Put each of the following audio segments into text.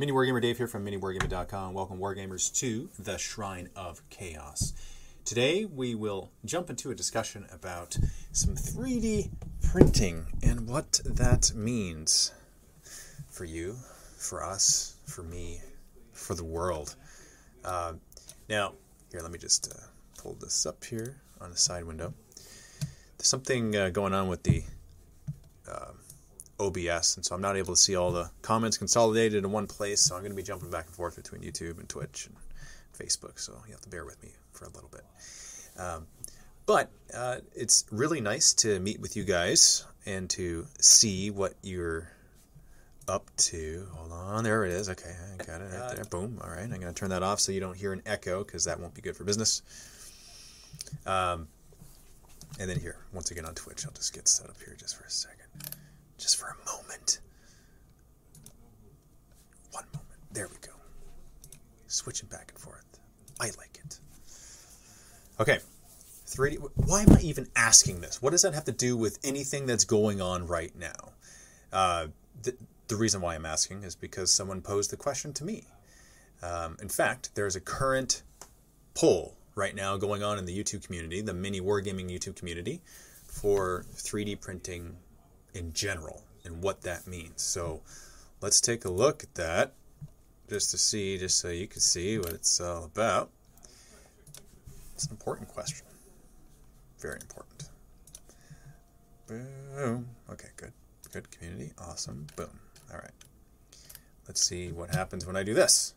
Mini Wargamer Dave here from MiniWargamer.com. Welcome, Wargamers, to the Shrine of Chaos. Today we will jump into a discussion about some 3D printing and what that means for you, for us, for me, for the world. Uh, now, here, let me just uh, pull this up here on the side window. There's something uh, going on with the uh, OBS, and so I'm not able to see all the comments consolidated in one place. So I'm going to be jumping back and forth between YouTube and Twitch and Facebook. So you have to bear with me for a little bit. Um, but uh, it's really nice to meet with you guys and to see what you're up to. Hold on, there it is. Okay, I got it right there. Boom. All right, I'm going to turn that off so you don't hear an echo because that won't be good for business. Um, and then here, once again on Twitch, I'll just get set up here just for a second just for a moment. One moment. There we go. Switching back and forth. I like it. Okay. 3D. Why am I even asking this? What does that have to do with anything that's going on right now? Uh, the, the reason why I'm asking is because someone posed the question to me. Um, in fact, there's a current poll right now going on in the YouTube community, the mini wargaming YouTube community, for 3D printing in general and what that means. So let's take a look at that just to see, just so you can see what it's all about. It's an important question. Very important. Boom. Okay, good. Good community. Awesome. Boom. All right. Let's see what happens when I do this.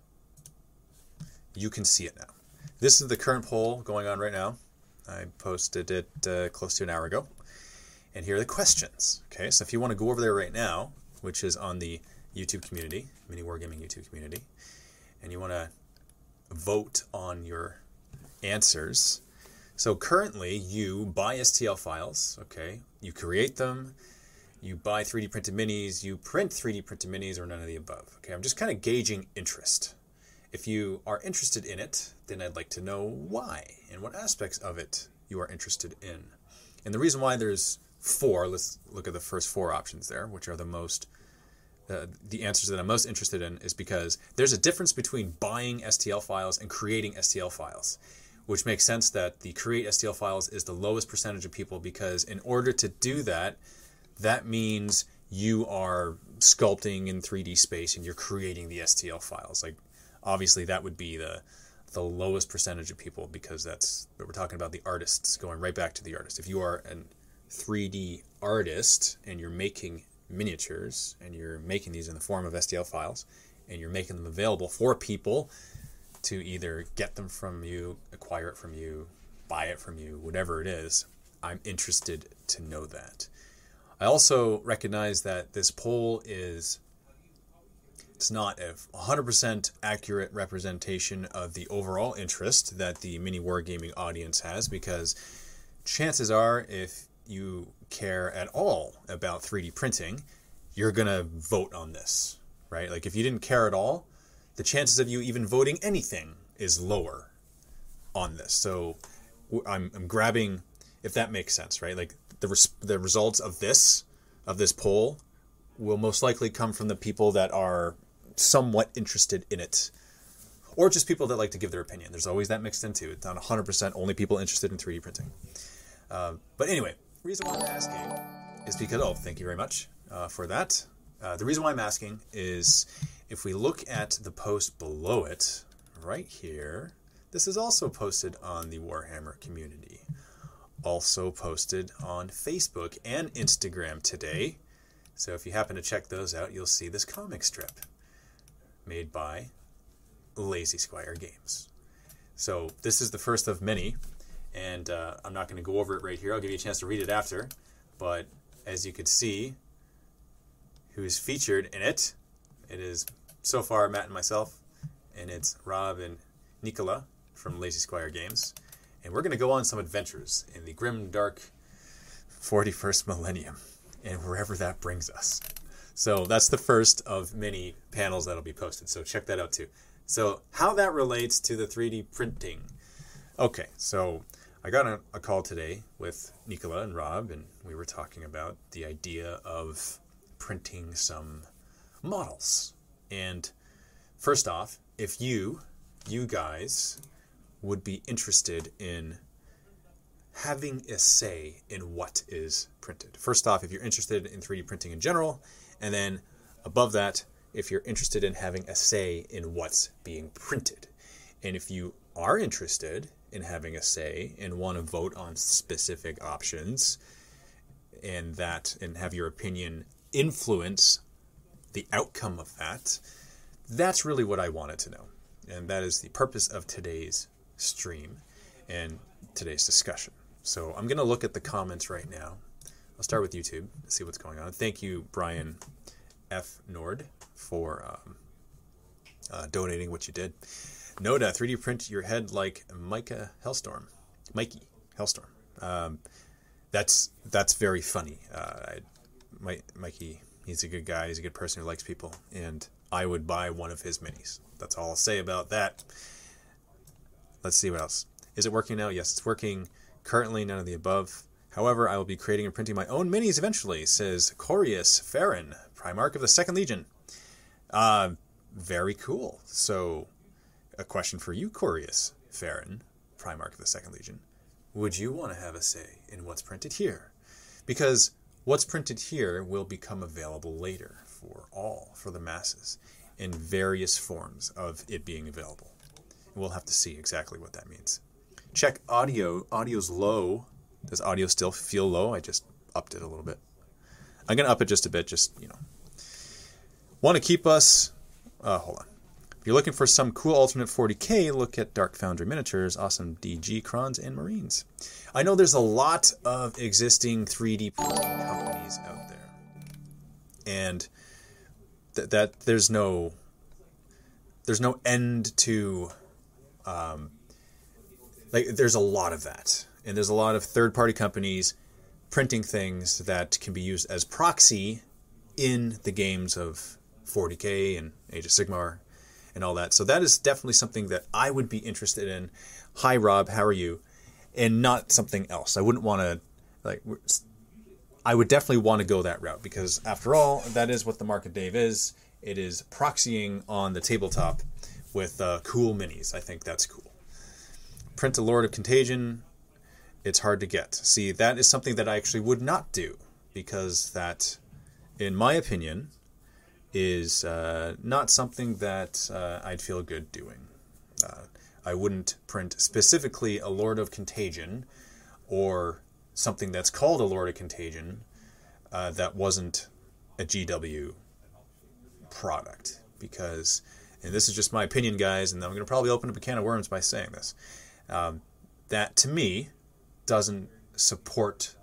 You can see it now. This is the current poll going on right now. I posted it uh, close to an hour ago. And here are the questions. Okay, so if you want to go over there right now, which is on the YouTube community, Mini Wargaming YouTube community, and you want to vote on your answers. So currently, you buy STL files, okay? You create them, you buy 3D printed minis, you print 3D printed minis, or none of the above. Okay, I'm just kind of gauging interest. If you are interested in it, then I'd like to know why and what aspects of it you are interested in. And the reason why there's four, let's look at the first four options there, which are the most uh, the answers that I'm most interested in is because there's a difference between buying STL files and creating STL files, which makes sense that the create STL files is the lowest percentage of people because in order to do that, that means you are sculpting in 3D space and you're creating the STL files. Like obviously that would be the the lowest percentage of people because that's we're talking about the artists going right back to the artist. If you are an 3D artist and you're making miniatures and you're making these in the form of STL files and you're making them available for people to either get them from you, acquire it from you, buy it from you, whatever it is, I'm interested to know that. I also recognize that this poll is it's not a 100% accurate representation of the overall interest that the mini wargaming audience has because chances are if you care at all about 3D printing, you're going to vote on this, right? Like if you didn't care at all, the chances of you even voting anything is lower on this. So I'm, I'm grabbing, if that makes sense, right? Like the, res- the results of this, of this poll, will most likely come from the people that are somewhat interested in it. Or just people that like to give their opinion. There's always that mixed in too. It's not 100% only people interested in 3D printing. Uh, but anyway, reason why I'm asking is because, oh, thank you very much uh, for that. Uh, the reason why I'm asking is if we look at the post below it, right here, this is also posted on the Warhammer community. Also posted on Facebook and Instagram today. So if you happen to check those out, you'll see this comic strip made by Lazy Squire Games. So this is the first of many and uh, I'm not going to go over it right here. I'll give you a chance to read it after. But as you can see, who's featured in it, it is so far Matt and myself, and it's Rob and Nicola from Lazy Squire Games. And we're going to go on some adventures in the grim, dark 41st millennium, and wherever that brings us. So that's the first of many panels that'll be posted. So check that out too. So, how that relates to the 3D printing. Okay, so I got a, a, call today with Nicola and Rob, and we were talking about the idea of printing some models. And first off, if you, you guys, would be interested in having a say in what is printed. First off, if you're interested in 3D printing in general, and then above that, if you're interested in having a say in what's being printed. And if you are interested in having a say and want to vote on specific options and that and have your opinion influence the outcome of that, that's really what I wanted to know. And that is the purpose of today's stream and today's discussion. So I'm going to look at the comments right now. I'll start with YouTube, see what's going on. Thank you, Brian F. Nord, for um, uh, donating what you did. Noda, 3D print your head like Micah Hellstorm. Mikey Hellstorm. Um, that's that's very funny. Uh, I, Mikey, he's a good guy. He's a good person who likes people, and I would buy one of his minis. That's all I'll say about that. Let's see what else. Is it working now? Yes, it's working. Currently, none of the above. However, I will be creating and printing my own minis eventually, says Corius Farron, Primarch of the Second Legion. Uh, very cool. So, a question for you, Corius Farron, Primarch of the Second Legion. Would you want to have a say in what's printed here? Because what's printed here will become available later for all, for the masses, in various forms of it being available. We'll have to see exactly what that means. Check audio. Audio's low. Does audio still feel low? I just upped it a little bit. I'm going to up it just a bit, just, you know. Want to keep us. Uh, hold on. If you're looking for some cool alternate 40k, look at Dark Foundry Miniatures, awesome DG, Crons, and Marines. I know there's a lot of existing 3D printing companies out there. And th- that there's no there's no end to um, like there's a lot of that and there's a lot of third party companies printing things that can be used as proxy in the games of 40k and age of sigmar and all that. So that is definitely something that i would be interested in. Hi rob how are you? And not something else. I wouldn't want to like i would definitely want to go that route because after all that is what the Market dave is. It is proxying on the tabletop with uh, cool minis. I think that's cool. Print a Lord of Contagion, it's hard to get. See, that is something that I actually would not do because that, in my opinion, is uh, not something that uh, I'd feel good doing. Uh, I wouldn't print specifically a Lord of Contagion or something that's called a Lord of Contagion uh, that wasn't a GW product because, and this is just my opinion, guys, and I'm going to probably open up a can of worms by saying this. Um, that to me doesn't support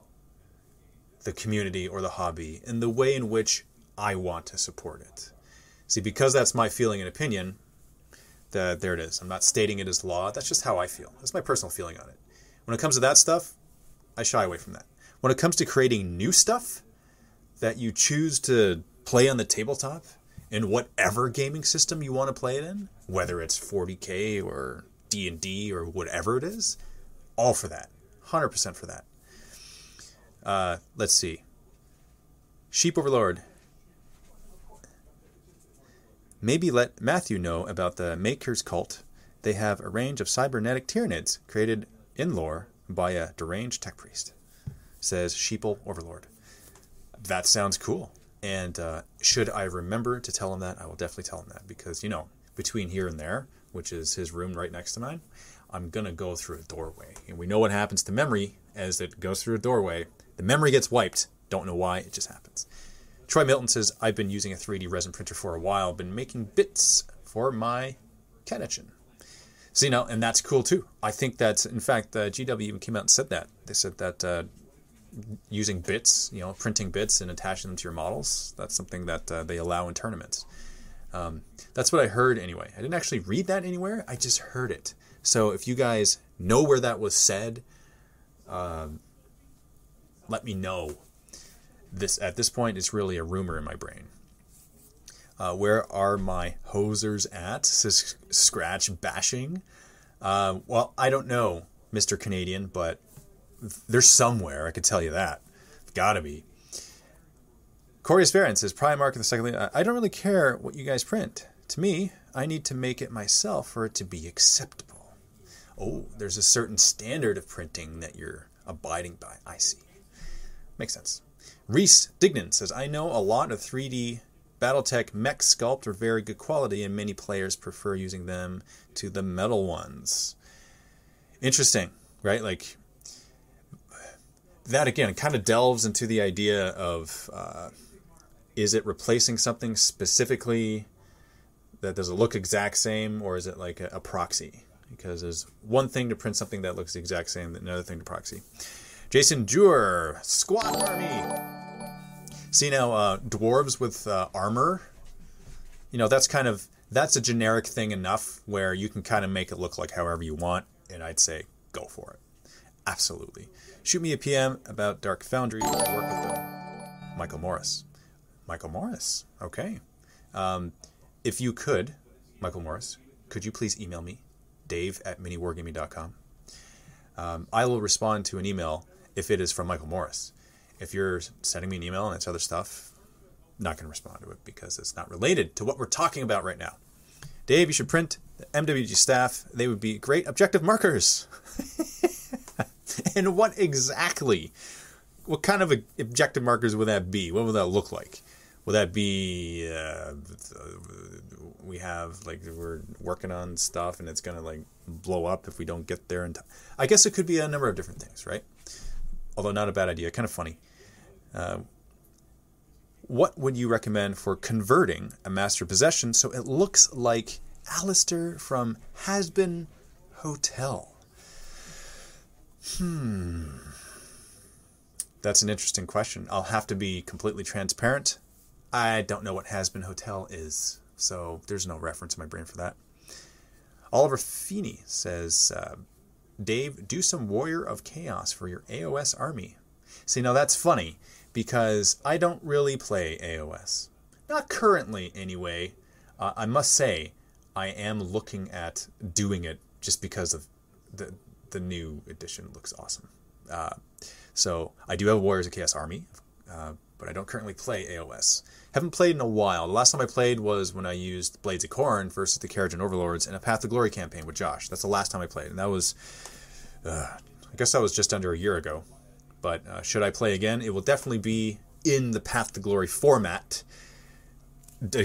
the community or the hobby in the way in which I want to support it. See, because that's my feeling and opinion, that there it is. I'm not stating it as law. That's just how I feel. That's my personal feeling on it. When it comes to that stuff, I shy away from that. When it comes to creating new stuff that you choose to play on the tabletop in whatever gaming system you want to play it in, whether it's 40k or D and D or whatever it is, all for that, hundred percent for that. Uh, let's see. Sheep Overlord. Maybe let Matthew know about the Maker's Cult. They have a range of cybernetic tyranids created in lore by a deranged tech priest. Says Sheeple Overlord. That sounds cool. And uh, should I remember to tell him that, I will definitely tell him that because, you know, between here and there, which is his room right next to mine, I'm going to go through a doorway. And we know what happens to memory as it goes through a doorway. The memory gets wiped. Don't know why, it just happens. Troy Milton says, I've been using a 3D resin printer for a while, been making bits for my Catachan. See, now, and that's cool too. I think that, in fact, uh, GW even came out and said that. They said that uh, using bits, you know, printing bits and attaching them to your models, that's something that uh, they allow in tournaments. Um, that's what I heard anyway. I didn't actually read that anywhere. I just heard it. So if you guys know where that was said, um, let me know. This at this point it's really a rumor in my brain. Uh, where are my hosers at? Says Scratch bashing. Uh, well, I don't know, Mr. Canadian, but they're somewhere. I can tell you that. Gotta be. Corius Variant says Primarch of the second. I don't really care what you guys print. To me, I need to make it myself for it to be acceptable. Oh, there's a certain standard of printing that you're abiding by. I see. Makes sense. Reese Dignan says, I know a lot of 3D Battletech mech sculpt are very good quality, and many players prefer using them to the metal ones. Interesting, right? Like, that again kind of delves into the idea of uh, is it replacing something specifically that does it look exact same, or is it like a, a proxy? Because there's one thing to print something that looks the exact same, another thing to proxy. Jason Jur, Squad Army. See now, uh, dwarves with uh, armor. You know that's kind of that's a generic thing enough where you can kind of make it look like however you want, and I'd say go for it. Absolutely. Shoot me a PM about Dark Foundry. Work with them. Michael Morris. Michael Morris. Okay. Um, if you could, Michael Morris, could you please email me, dave at miniwargaming.com? Um, I will respond to an email if it is from Michael Morris. If you're sending me an email and it's other stuff, I'm not going to respond to it because it's not related to what we're talking about right now. Dave, you should print the MWG staff. They would be great objective markers. and what exactly? What kind of objective markers would that be? What would that look like? Will that be uh, we have like we're working on stuff and it's gonna like blow up if we don't get there in time? I guess it could be a number of different things, right? Although not a bad idea, kind of funny. Uh, what would you recommend for converting a master possession so it looks like Alastor from Hazbin Hotel? Hmm. That's an interesting question. I'll have to be completely transparent. I don't know what Hazbin Hotel is, so there's no reference in my brain for that. Oliver Feeney says, uh, Dave, do some Warrior of Chaos for your AOS army. See, now that's funny because I don't really play AOS. Not currently, anyway. Uh, I must say, I am looking at doing it just because of the the new edition looks awesome. Uh, so I do have a Warriors of Chaos army, uh, but I don't currently play AOS. Haven't played in a while. The last time I played was when I used Blades of Khorne versus the Kharadron Overlords in a Path to Glory campaign with Josh. That's the last time I played, and that was, uh, I guess that was just under a year ago. But uh, should I play again, it will definitely be in the Path to Glory format,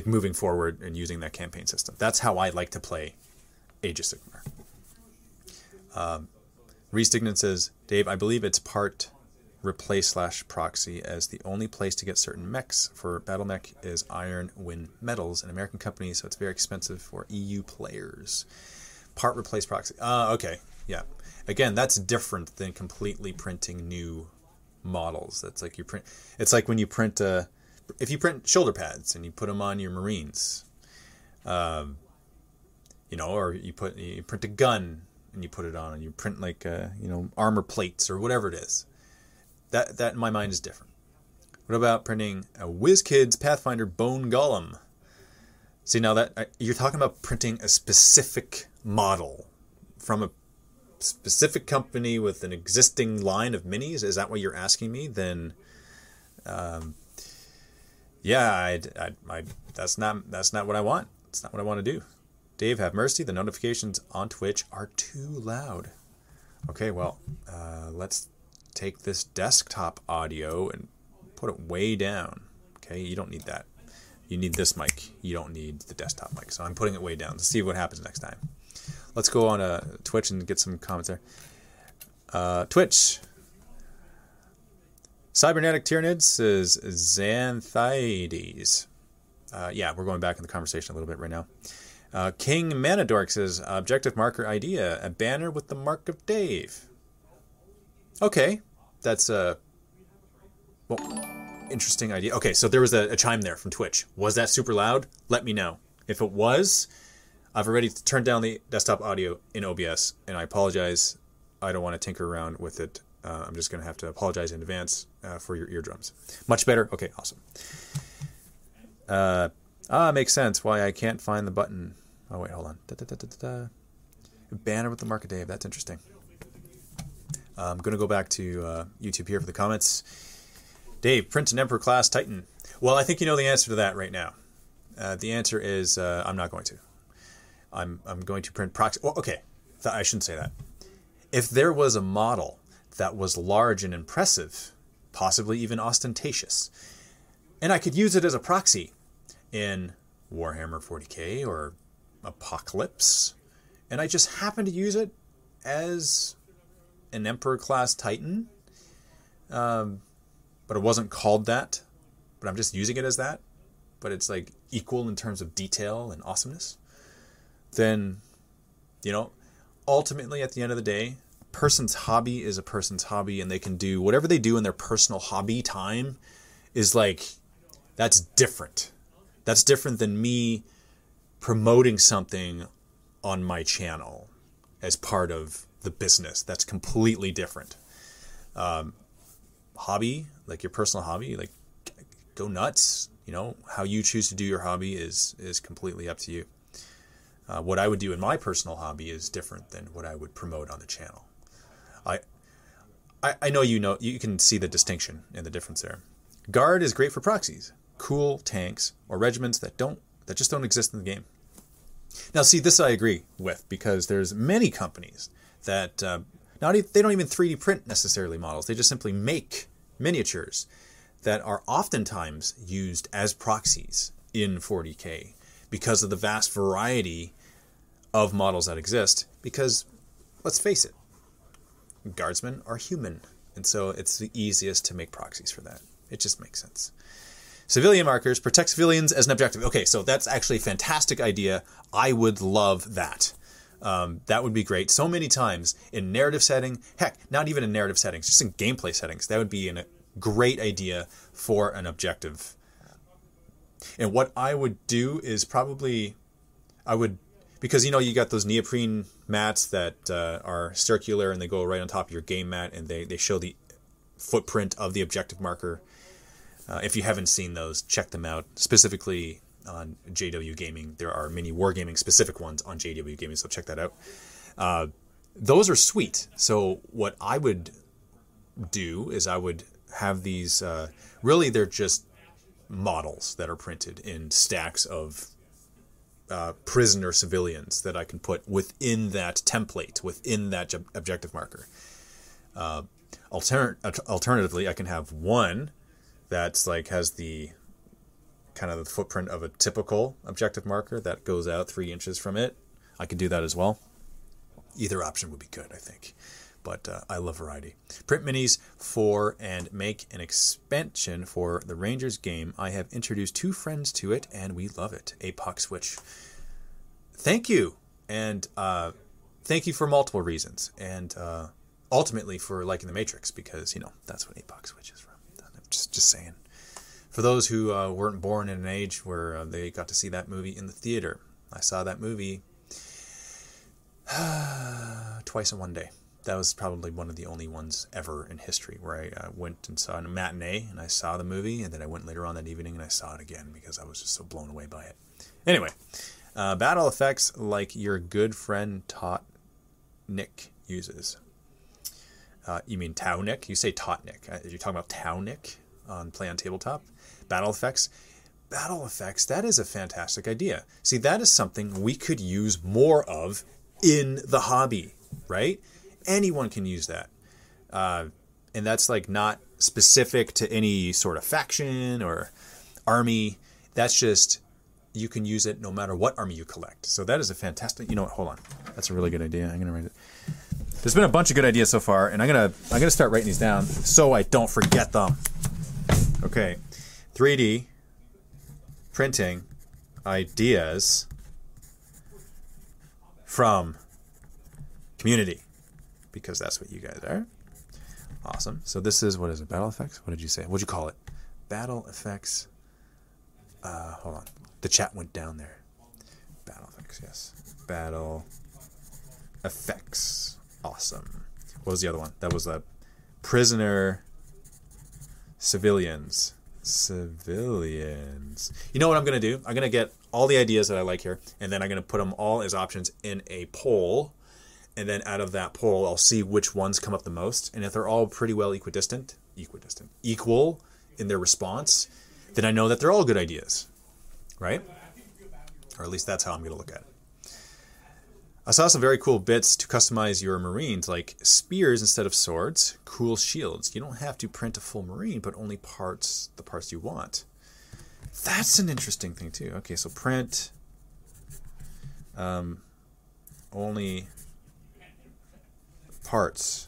moving forward and using that campaign system. That's how I like to play Age of Sigmar. Um, Reese Dignan says, Dave, I believe it's part replace slash proxy as the only place to get certain mechs for Battletech is Iron Wind Metals, an American company, so it's very expensive for EU players. Part replace proxy. Uh, okay, yeah. Again, that's different than completely printing new models. That's like you print. It's like when you print a, uh, if you print shoulder pads and you put them on your Marines, um, you know, or you put you print a gun and you put it on, and you print like uh, you know armor plates or whatever it is. That that in my mind is different. What about printing a WizKids Pathfinder Bone Golem? See now that you're talking about printing a specific model from a specific company with an existing line of minis, is that what you're asking me? Then, um, yeah, I, I, I, that's not that's not what I want. It's not what I want to do. Dave, have mercy. The notifications on Twitch are too loud. Okay, well, uh, let's take this desktop audio and put it way down. Okay, you don't need that. You need this mic. You don't need the desktop mic. So I'm putting it way down. Let's see what happens next time. Let's go on uh, Twitch and get some comments there. Uh, Twitch. Cybernetic Tyranids says Xanthides. Uh, yeah, we're going back in the conversation a little bit right now. Uh, King Manadork says objective marker idea a banner with the mark of Dave. Okay, that's a well, interesting idea. Okay, so there was a, a chime there from Twitch. Was that super loud? Let me know. If it was, I've already turned down the desktop audio in OBS, and I apologize. I don't want to tinker around with it. Uh, I'm just going to have to apologize in advance uh, for your eardrums. Much better? Okay, awesome. Uh, ah, makes sense why I can't find the button. Oh, wait, hold on. Da, da, da, Banner with the market Dave. That's interesting. I'm going to go back to uh, YouTube here for the comments. Dave, print an Emperor class Titan. Well, I think you know the answer to that right now. Uh, the answer is uh, I'm not going to. I'm, I'm going to print proxy. Well, okay, I shouldn't say that. If there was a model that was large and impressive, possibly even ostentatious, and I could use it as a proxy in Warhammer 40k or Apocalypse, and I just happen to use it as an Emperor class Titan, um, but it wasn't called that, but I'm just using it as that, but it's like equal in terms of detail and awesomeness, then, you know, ultimately at the end of the day, person's hobby is a person's hobby and they can do whatever they do in their personal hobby time is like, that's different. That's different than me promoting something on my channel as part of the business. That's completely different. Um, hobby, like your personal hobby, like go nuts. You know how you choose to do your hobby is is completely up to you. Uh, what I would do in my personal hobby is different than what I would promote on the channel. I, I, I know you know you can see the distinction and the difference there. Guard is great for proxies, cool tanks or regiments that don't that just don't exist in the game. Now, see, this I agree with because there's many companies that uh, not they don't even 3D print necessarily models. They just simply make miniatures that are oftentimes used as proxies in 40k because of the vast variety of models that exist. Because let's face it, guardsmen are human, and so it's the easiest to make proxies for that. It just makes sense. Civilian markers protect civilians as an objective. Okay, so that's actually a fantastic idea. I would love that. Um, that would be great. So many times in narrative setting, heck, not even in narrative settings, just in gameplay settings, that would be a great idea for an objective. And what I would do is probably, I would, because you know you got those neoprene mats that uh, are circular and they go right on top of your game mat and they, they show the footprint of the objective marker uh, if you haven't seen those, check them out. Specifically on JW Gaming, there are many wargaming specific ones on JW Gaming, so check that out. Uh, those are sweet. So what I would do is I would have these. Uh, really, they're just models that are printed in stacks of uh, prisoner civilians that I can put within that template, within that objective marker. Uh, alter- alternatively, I can have one that's like has the kind of the footprint of a typical objective marker that goes out three inches from it. I could do that as well. Either option would be good, I think. But uh, I love variety. Print minis for and make an expansion for the Rangers game. I have introduced two friends to it and we love it. APOC Switch. Thank you. And uh, thank you for multiple reasons. And uh, ultimately for liking the Matrix because, you know, that's what APOC Switch is from. Just, just saying. For those who uh, weren't born in an age where uh, they got to see that movie in the theater, I saw that movie twice in one day. That was probably one of the only ones ever in history where I uh, went and saw a matinee and I saw the movie, and then I went later on that evening and I saw it again because I was just so blown away by it. Anyway, uh, battle effects like your good friend Tot Nick uses. Uh, you mean Tau Nick? You say Tot Nick. Uh, you're talking about Tau Nick? on Play on Tabletop. Battle effects. Battle effects, that is a fantastic idea. See, that is something we could use more of in the hobby, right? Anyone can use that. Uh, and that's like not specific to any sort of faction or army. That's just you can use it no matter what army you collect. So that is a fantastic. You know what? Hold on. That's a really good idea. I'm gonna write it. There's been a bunch of good ideas so far, and I'm gonna I'm gonna start writing these down so I don't forget them. Okay, 3D printing ideas from community because that's what you guys are. Awesome. So this is what is it? Battle effects? What did you say? What'd you call it? Battle effects. Uh, hold on. The chat went down there. Battle effects. Yes. Battle effects. Awesome. What was the other one? That was a prisoner Civilians. Civilians. You know what I'm to do? I'm to get all the ideas that I like here, and then I'm to put them all as options in a poll. And then out of that poll, I'll see which ones come up the most. And if they're all pretty well equidistant, equidistant, equal in their response, then I know that they're all good ideas. Right? Or at least that's how I'm going to look at it. I saw some very cool bits to customize your Marines, like spears instead of swords, cool shields. You don't have to print a full Marine, but only parts, the parts you want. That's an interesting thing too. Okay, so print um, only parts,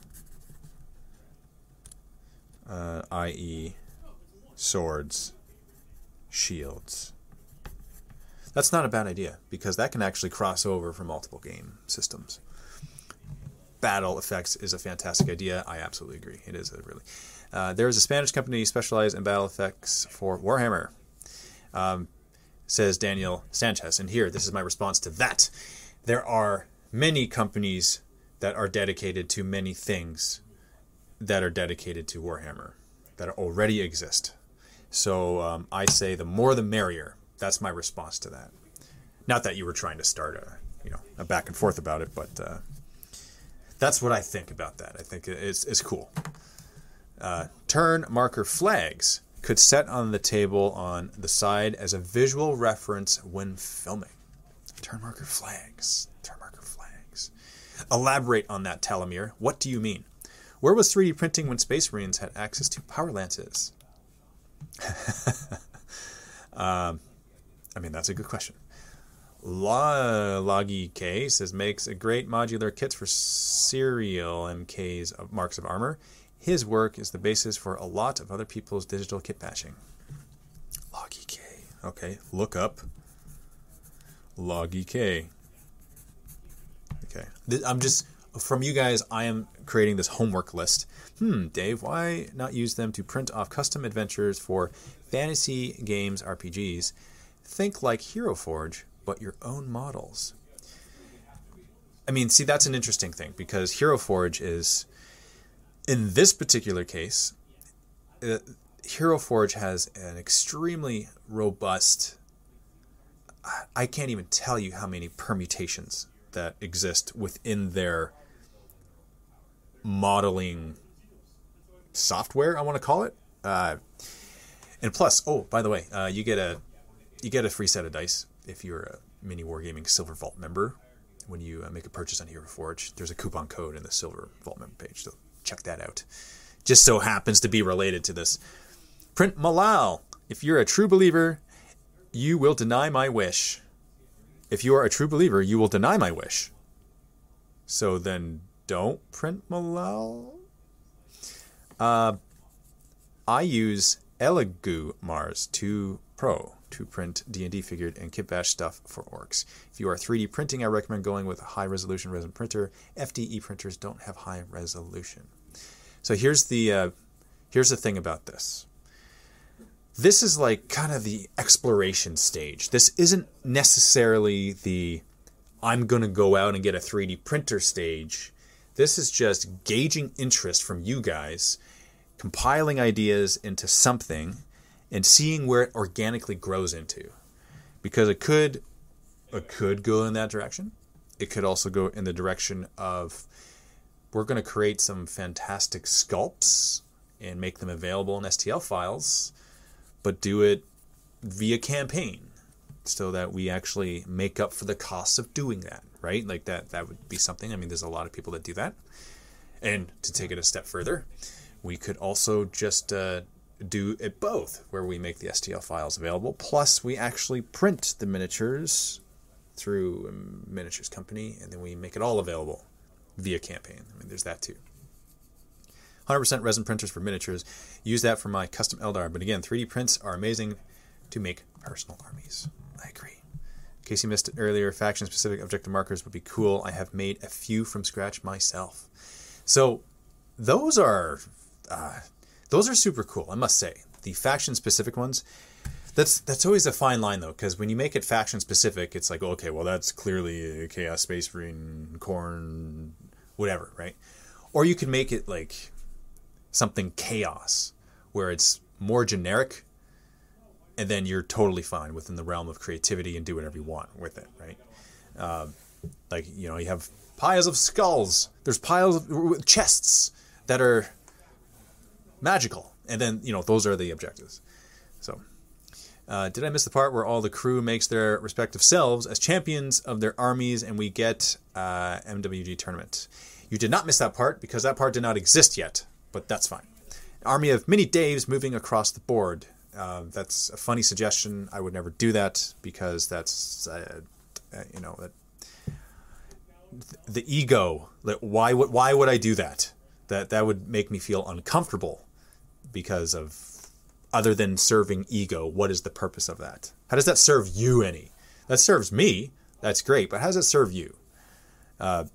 uh, i.e., swords, shields. That's not a bad idea because that can actually cross over from multiple game systems. Battle effects is a fantastic idea. I absolutely agree. It is really. Uh, there is a Spanish company specialized in battle effects for Warhammer. Um, says Daniel Sanchez. And here, this is my response to that. There are many companies that are dedicated to many things that are dedicated to Warhammer that already exist. So um, I say the more the merrier. That's my response to that. Not that you were trying to start a you know a back and forth about it, but uh, that's what I think about that. I think it's it's cool. Uh, turn marker flags could set on the table on the side as a visual reference when filming. Turn marker flags. Turn. Elaborate on that, Talamir. What do you mean? Where was 3D printing when Space Marines had access to power lances? um, I mean, that's a good question. Loggy K says makes a great modular kits for serial MKs marks of armor. His work is the basis for a lot of other people's digital kit bashing. Loggy K. Okay, look up Loggy K. Okay, I'm just from you guys. I am creating this homework list. Hmm, Dave, why not use them to print off custom adventures for fantasy games, RPGs? Think like Hero Forge, but your own models. I mean, see, that's an interesting thing because Hero Forge is, in this particular case, uh, Hero Forge has an extremely robust. I can't even tell you how many permutations that exist within their modeling software. I want to call it. Uh, and plus, oh, by the way, uh, you get a you get a free set of dice if you're a Mini Wargaming Silver Vault member. When you uh, make a purchase on Hero Forge, there's a coupon code in the Silver Vault member page, so check that out. Just so happens to be related to this. Print Malal. If you're a true believer, you will deny my wish. If you are a true believer, you will deny my wish. So then don't print Malal. Uh, I use Elegoo Mars 2 Pro to print D&D figured and kitbash stuff for orcs. If you are 3D printing, I recommend going with a high resolution resin printer. FDM printers don't have high resolution. So here's the uh, here's the thing about this. This is like kind of the exploration stage. This isn't necessarily the I'm going to go out and get a 3D printer stage. This is just gauging interest from you guys, compiling ideas into something and seeing where it organically grows into because it could it could go in that direction it could also go in the direction of we're going to create some fantastic sculpts and make them available in STL files but do it via campaign so that we actually make up for the cost of doing that right like that that would be something i mean there's a lot of people that do that and to take it a step further we could also just uh, do it both, where we make the STL files available, plus we actually print the miniatures through a miniatures company, and then we make it all available via campaign. I mean, there's that too. 100% resin printers for miniatures. Use that for my custom Eldar. But again, 3D prints are amazing to make personal armies. I agree. In case you missed it earlier, faction specific objective markers would be cool. I have made a few from scratch myself. So those are uh, those are super cool, I must say. The faction specific ones, that's that's always a fine line though, because when you make it faction specific, it's like okay, well that's clearly a Chaos Space Marine, Khorne, whatever, right? Or you can make it like something chaos, where it's more generic, and then you're totally fine within the realm of creativity and do whatever you want with it, right? Uh, like you know, you have piles of skulls. There's piles of chests that are magical. And then, you know, those are the objectives. So, Uh, did I miss the part where all the crew makes their respective selves as champions of their armies and we get uh, MWG tournament? You did not miss that part because that part did not exist yet, but that's fine. Army of mini Daves moving across the board. Uh, that's a funny suggestion. I would never do that because that's, uh, uh, you know, that the ego. Like, why would why would I do that? That that would make me feel uncomfortable because of other than serving ego. What is the purpose of that? How does that serve you any? That serves me. That's great, but how does it serve you? Uh,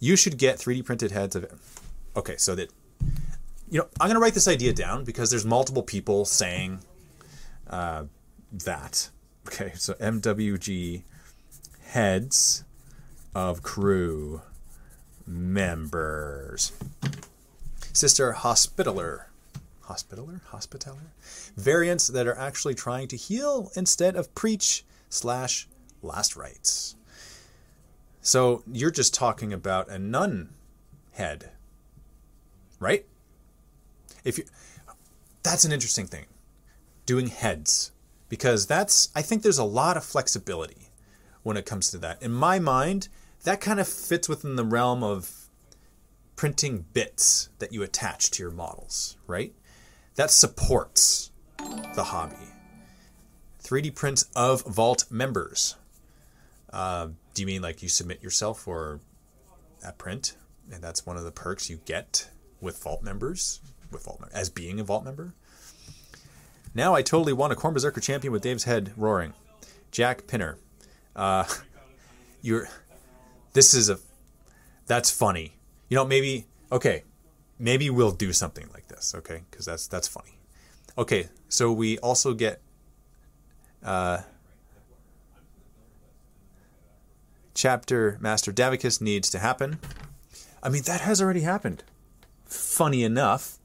you should get 3D printed heads of. Okay, so that you know, I'm going to write this idea down because there's multiple people saying uh, that. Okay, so MWG heads of crew members. Sister Hospitaller. Hospitaller? Hospitaller? Variants that are actually trying to heal instead of preach slash last rites. So you're just talking about a nun head, right? If you, that's an interesting thing, doing heads, because that's I think there's a lot of flexibility when it comes to that. In my mind, that kind of fits within the realm of printing bits that you attach to your models, right? That supports the hobby. 3D prints of Vault members. Uh, do you mean like you submit yourself for a print, and that's one of the perks you get with Vault members, with Vault member, as being a Vault member? Now I totally want a Khorne Berserker champion with Dave's head roaring. Jack Pinner. Uh, you're. This is a. That's funny. You know, maybe. Okay, maybe we'll do something like this. Okay, because that's that's funny. Okay, so we also get. Uh, chapter Master Davicus needs to happen. I mean, that has already happened. Funny enough,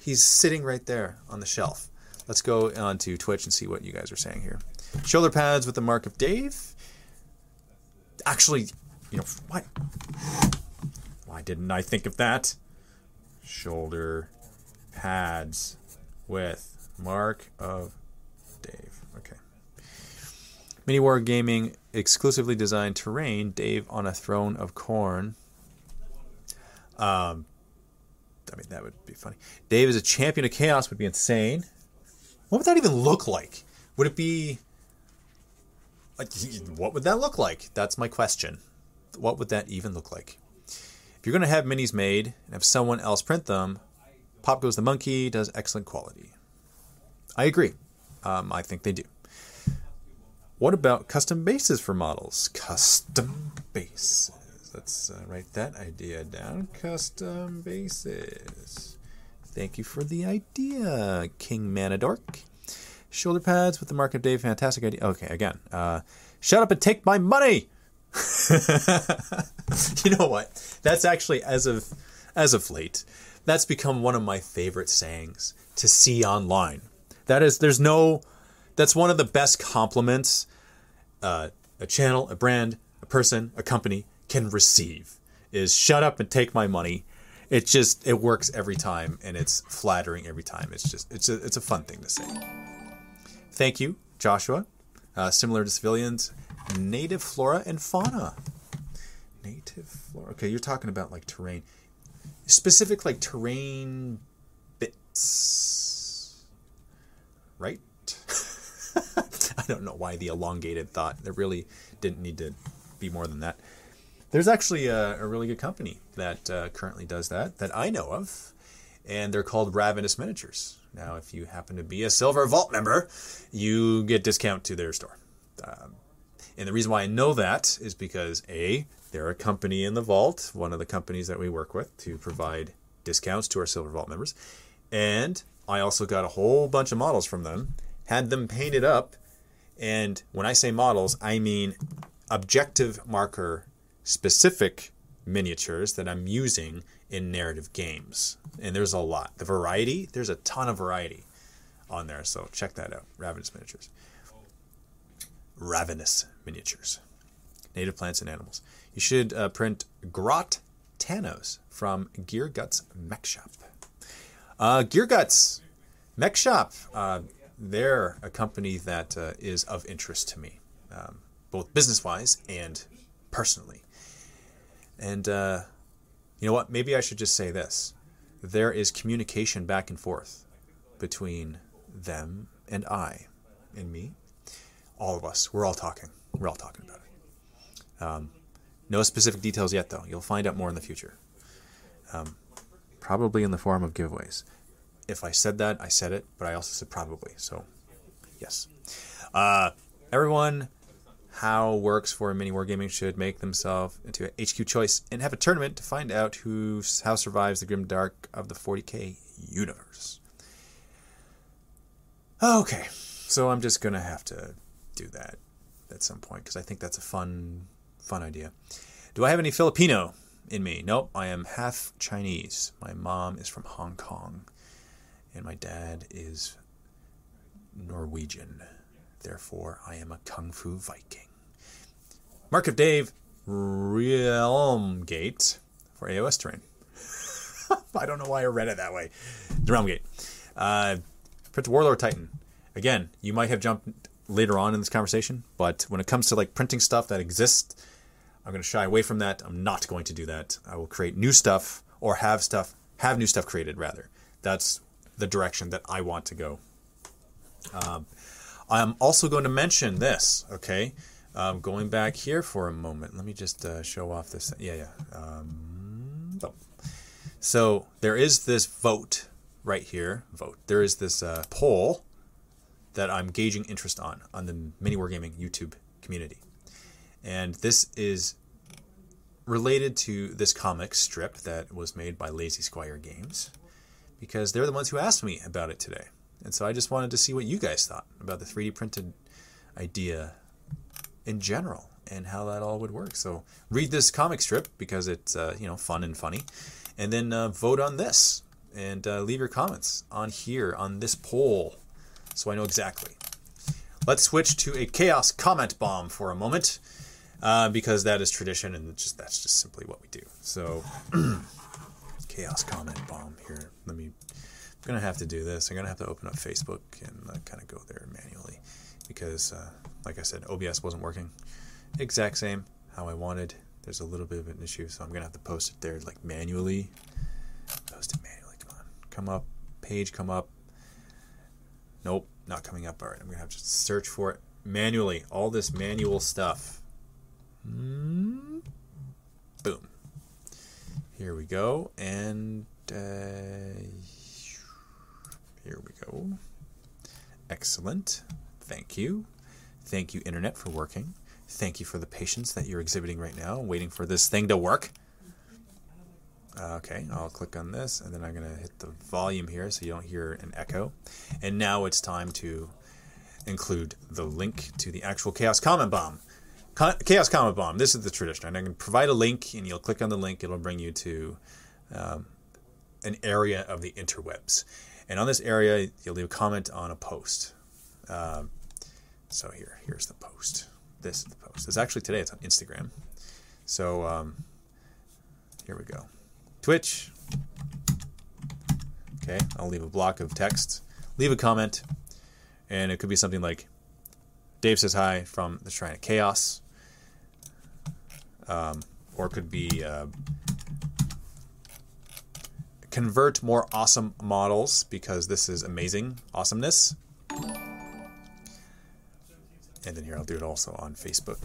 he's sitting right there on the shelf. Let's go on to Twitch and see what you guys are saying here. Shoulder pads with the mark of Dave. Actually, you know, why? Why didn't I think of that? Shoulder pads with mark of Dave. Okay. Mini War Gaming exclusively designed terrain. Dave on a throne of Khorne. Um, I mean, that would be funny. Dave is a champion of chaos would be insane. What would that even look like? Would it be like what would that look like? That's my question. What would that even look like? If you're going to have minis made and have someone else print them, Pop Goes the Monkey does excellent quality. I agree. Um, I think they do. What about custom bases for models? Custom bases. Let's uh, write that idea down. Custom bases. Thank you for the idea, King Manadork. Shoulder pads with the mark of Dave. Fantastic idea. Okay, again. Uh, shut up and take my money. you know what? That's actually as of as of late, that's become one of my favorite sayings to see online. That is, there's no. That's one of the best compliments uh, a channel, a brand, a person, a company can receive. Is shut up and take my money. It just it works every time and it's flattering every time. It's just it's a it's a fun thing to say. Thank you joshua. Uh, similar to civilians native flora and fauna. Native flora. Okay you're talking about like terrain. Specific like terrain bits. Right? I don't know why the elongated thought. There really didn't need to be more than that there's actually a, a really good company that uh, currently does that that I know of, and they're called Ravenous Miniatures. Now, if you happen to be a Silver Vault member, you get discount to their store. Um, and the reason why I know that is because a they're a company in the vault, one of the companies that we work with to provide discounts to our Silver Vault members, and I also got a whole bunch of models from them, had them painted up, and when I say models, I mean objective marker specific miniatures that I'm using in narrative games. And there's a lot. The variety, there's a ton of variety on there. So check that out. Ravenous Miniatures. Ravenous Miniatures. Native plants and animals. You should uh, print Grot Tanos from Gear Guts Mech Shop. Uh, Gear Guts Mech Shop. Uh, they're a company that uh, is of interest to me, um, both business wise and personally. And uh, you know what? Maybe I should just say this there is communication back and forth between them and I and me. All of us. We're all talking. We're all talking about it. Um, no specific details yet, though. You'll find out more in the future. Um, probably in the form of giveaways. If I said that, I said it, but I also said probably. So, yes. Uh, everyone, how works for mini wargaming should make themselves into a HQ choice and have a tournament to find out who how survives the grim dark of the 40k universe. Okay, so I'm just gonna have to do that at some point because I think that's a fun, fun idea. Do I have any Filipino in me? Nope, I am half Chinese. My mom is from Hong Kong, and my dad is Norwegian. Therefore, I am a Kung Fu Viking. Mark of Dave Realm Gate for AOS terrain. I don't know why I read it that way. Realmgate. Uh, Prince Warlord Titan. Again, you might have jumped later on in this conversation, but when it comes to like printing stuff that exists, I'm going to shy away from that. I'm not going to do that. I will create new stuff or have stuff, have new stuff created rather. That's the direction that I want to go. Um, I'm also going to mention this, okay? Um, going back here for a moment, let me just uh, show off this. Yeah, yeah. Um, oh. So there is this vote right here. Vote. There is this uh, poll that I'm gauging interest on on the Mini Wargaming YouTube community, and this is related to this comic strip that was made by Lazy Squire Games, because they're the ones who asked me about it today. And so I just wanted to see what you guys thought about the 3D printed idea in general and how that all would work. So read this comic strip because it's uh, you know fun and funny, and then uh, vote on this and uh, leave your comments on here on this poll, so I know exactly. Let's switch to a chaos comment bomb for a moment, uh, because that is tradition and just that's just simply what we do. So chaos comment bomb here. Let me I'm gonna have to do this. I'm gonna have to open up Facebook and uh, kind of go there manually because, uh, like I said, OBS wasn't working exact same how I wanted. There's a little bit of an issue, so I'm gonna have to post it there like manually. Post it manually. Come on, come up. Page, come up. Nope, not coming up. All right, I'm gonna have to search for it manually. All this manual stuff. Mm. Boom. Here we go, and. Uh, here we go. Excellent. Thank you. Thank you, Internet, for working. Thank you for the patience that you're exhibiting right now, waiting for this thing to work. Okay, I'll click on this, and then I'm going to hit the volume here so you don't hear an echo. And now it's time to include the link to the actual Chaos Comment Bomb. Chaos Comment Bomb, this is the tradition. And I can provide a link, and you'll click on the link, it'll bring you to um, an area of the interwebs. And on this area, you'll leave a comment on a post. Um, so here, here's the post. This is the post. It's actually today. It's on Instagram. So um, here we go. Twitch. Okay, I'll leave a block of text. Leave a comment, and it could be something like, "Dave says hi from the Shrine of Chaos," um, or it could be. Uh, convert more awesome models because this is amazing awesomeness. And then here I'll do it also on Facebook.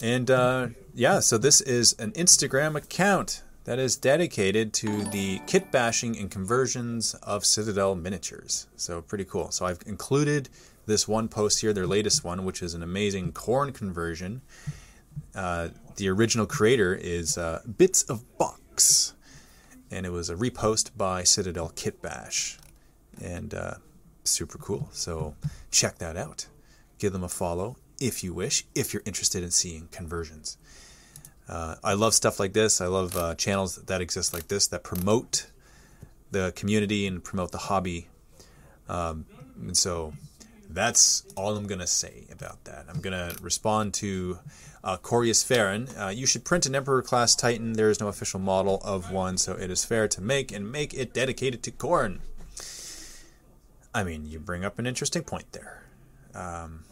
And uh, yeah, so this is an Instagram account that is dedicated to the kit bashing and conversions of Citadel miniatures. So pretty cool. So I've included this one post here, their latest one, which is an amazing Khorne conversion. Uh, the original creator is uh, Bits of Box, and it was a repost by Citadel Kitbash, and uh, super cool. So check that out. Give them a follow if you wish, if you're interested in seeing conversions. Uh, I love stuff like this. I love uh, channels that exist like this that promote the community and promote the hobby. Um, and so That's all I'm going to say about that. I'm going to respond to uh, Corius Farron. Uh, you should print an Emperor class Titan. There is no official model of one, so it is fair to make and make it dedicated to Khorne. I mean, you bring up an interesting point there. Um,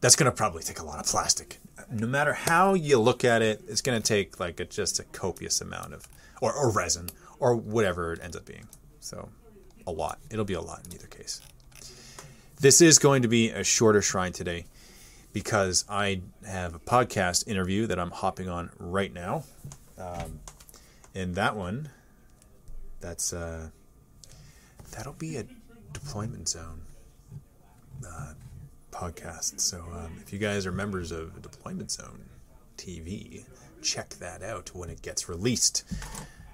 that's going to probably take a lot of plastic. No matter how you look at it, it's going to take like a, just a copious amount of, or, or resin, or whatever it ends up being. So, a lot. It'll be a lot in either case. This is going to be a shorter shrine today because I have a podcast interview that I'm hopping on right now. Um, and that one, that's uh, that'll be a deployment zone uh, podcast. So um, if you guys are members of Deployment Zone TV, check that out when it gets released.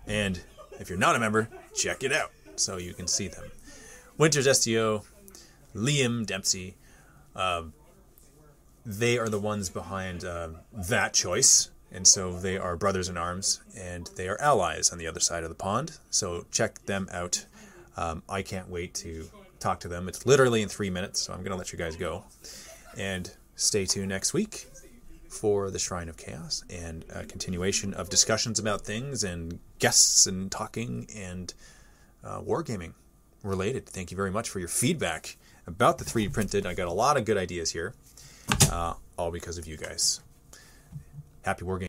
And if you're not a member, check it out so you can see them. Winters SEO, Liam Dempsey, uh, they are the ones behind uh, that choice. And so they are brothers in arms and they are allies on the other side of the pond. So check them out. Um, I can't wait to talk to them. It's literally in three minutes, so I'm going to let you guys go. And stay tuned next week for the Shrine of Chaos and a continuation of discussions about things and guests and talking and uh, wargaming related. Thank you very much for your feedback about the 3D printed. I got a lot of good ideas here, uh, all because of you guys. Happy wargaming.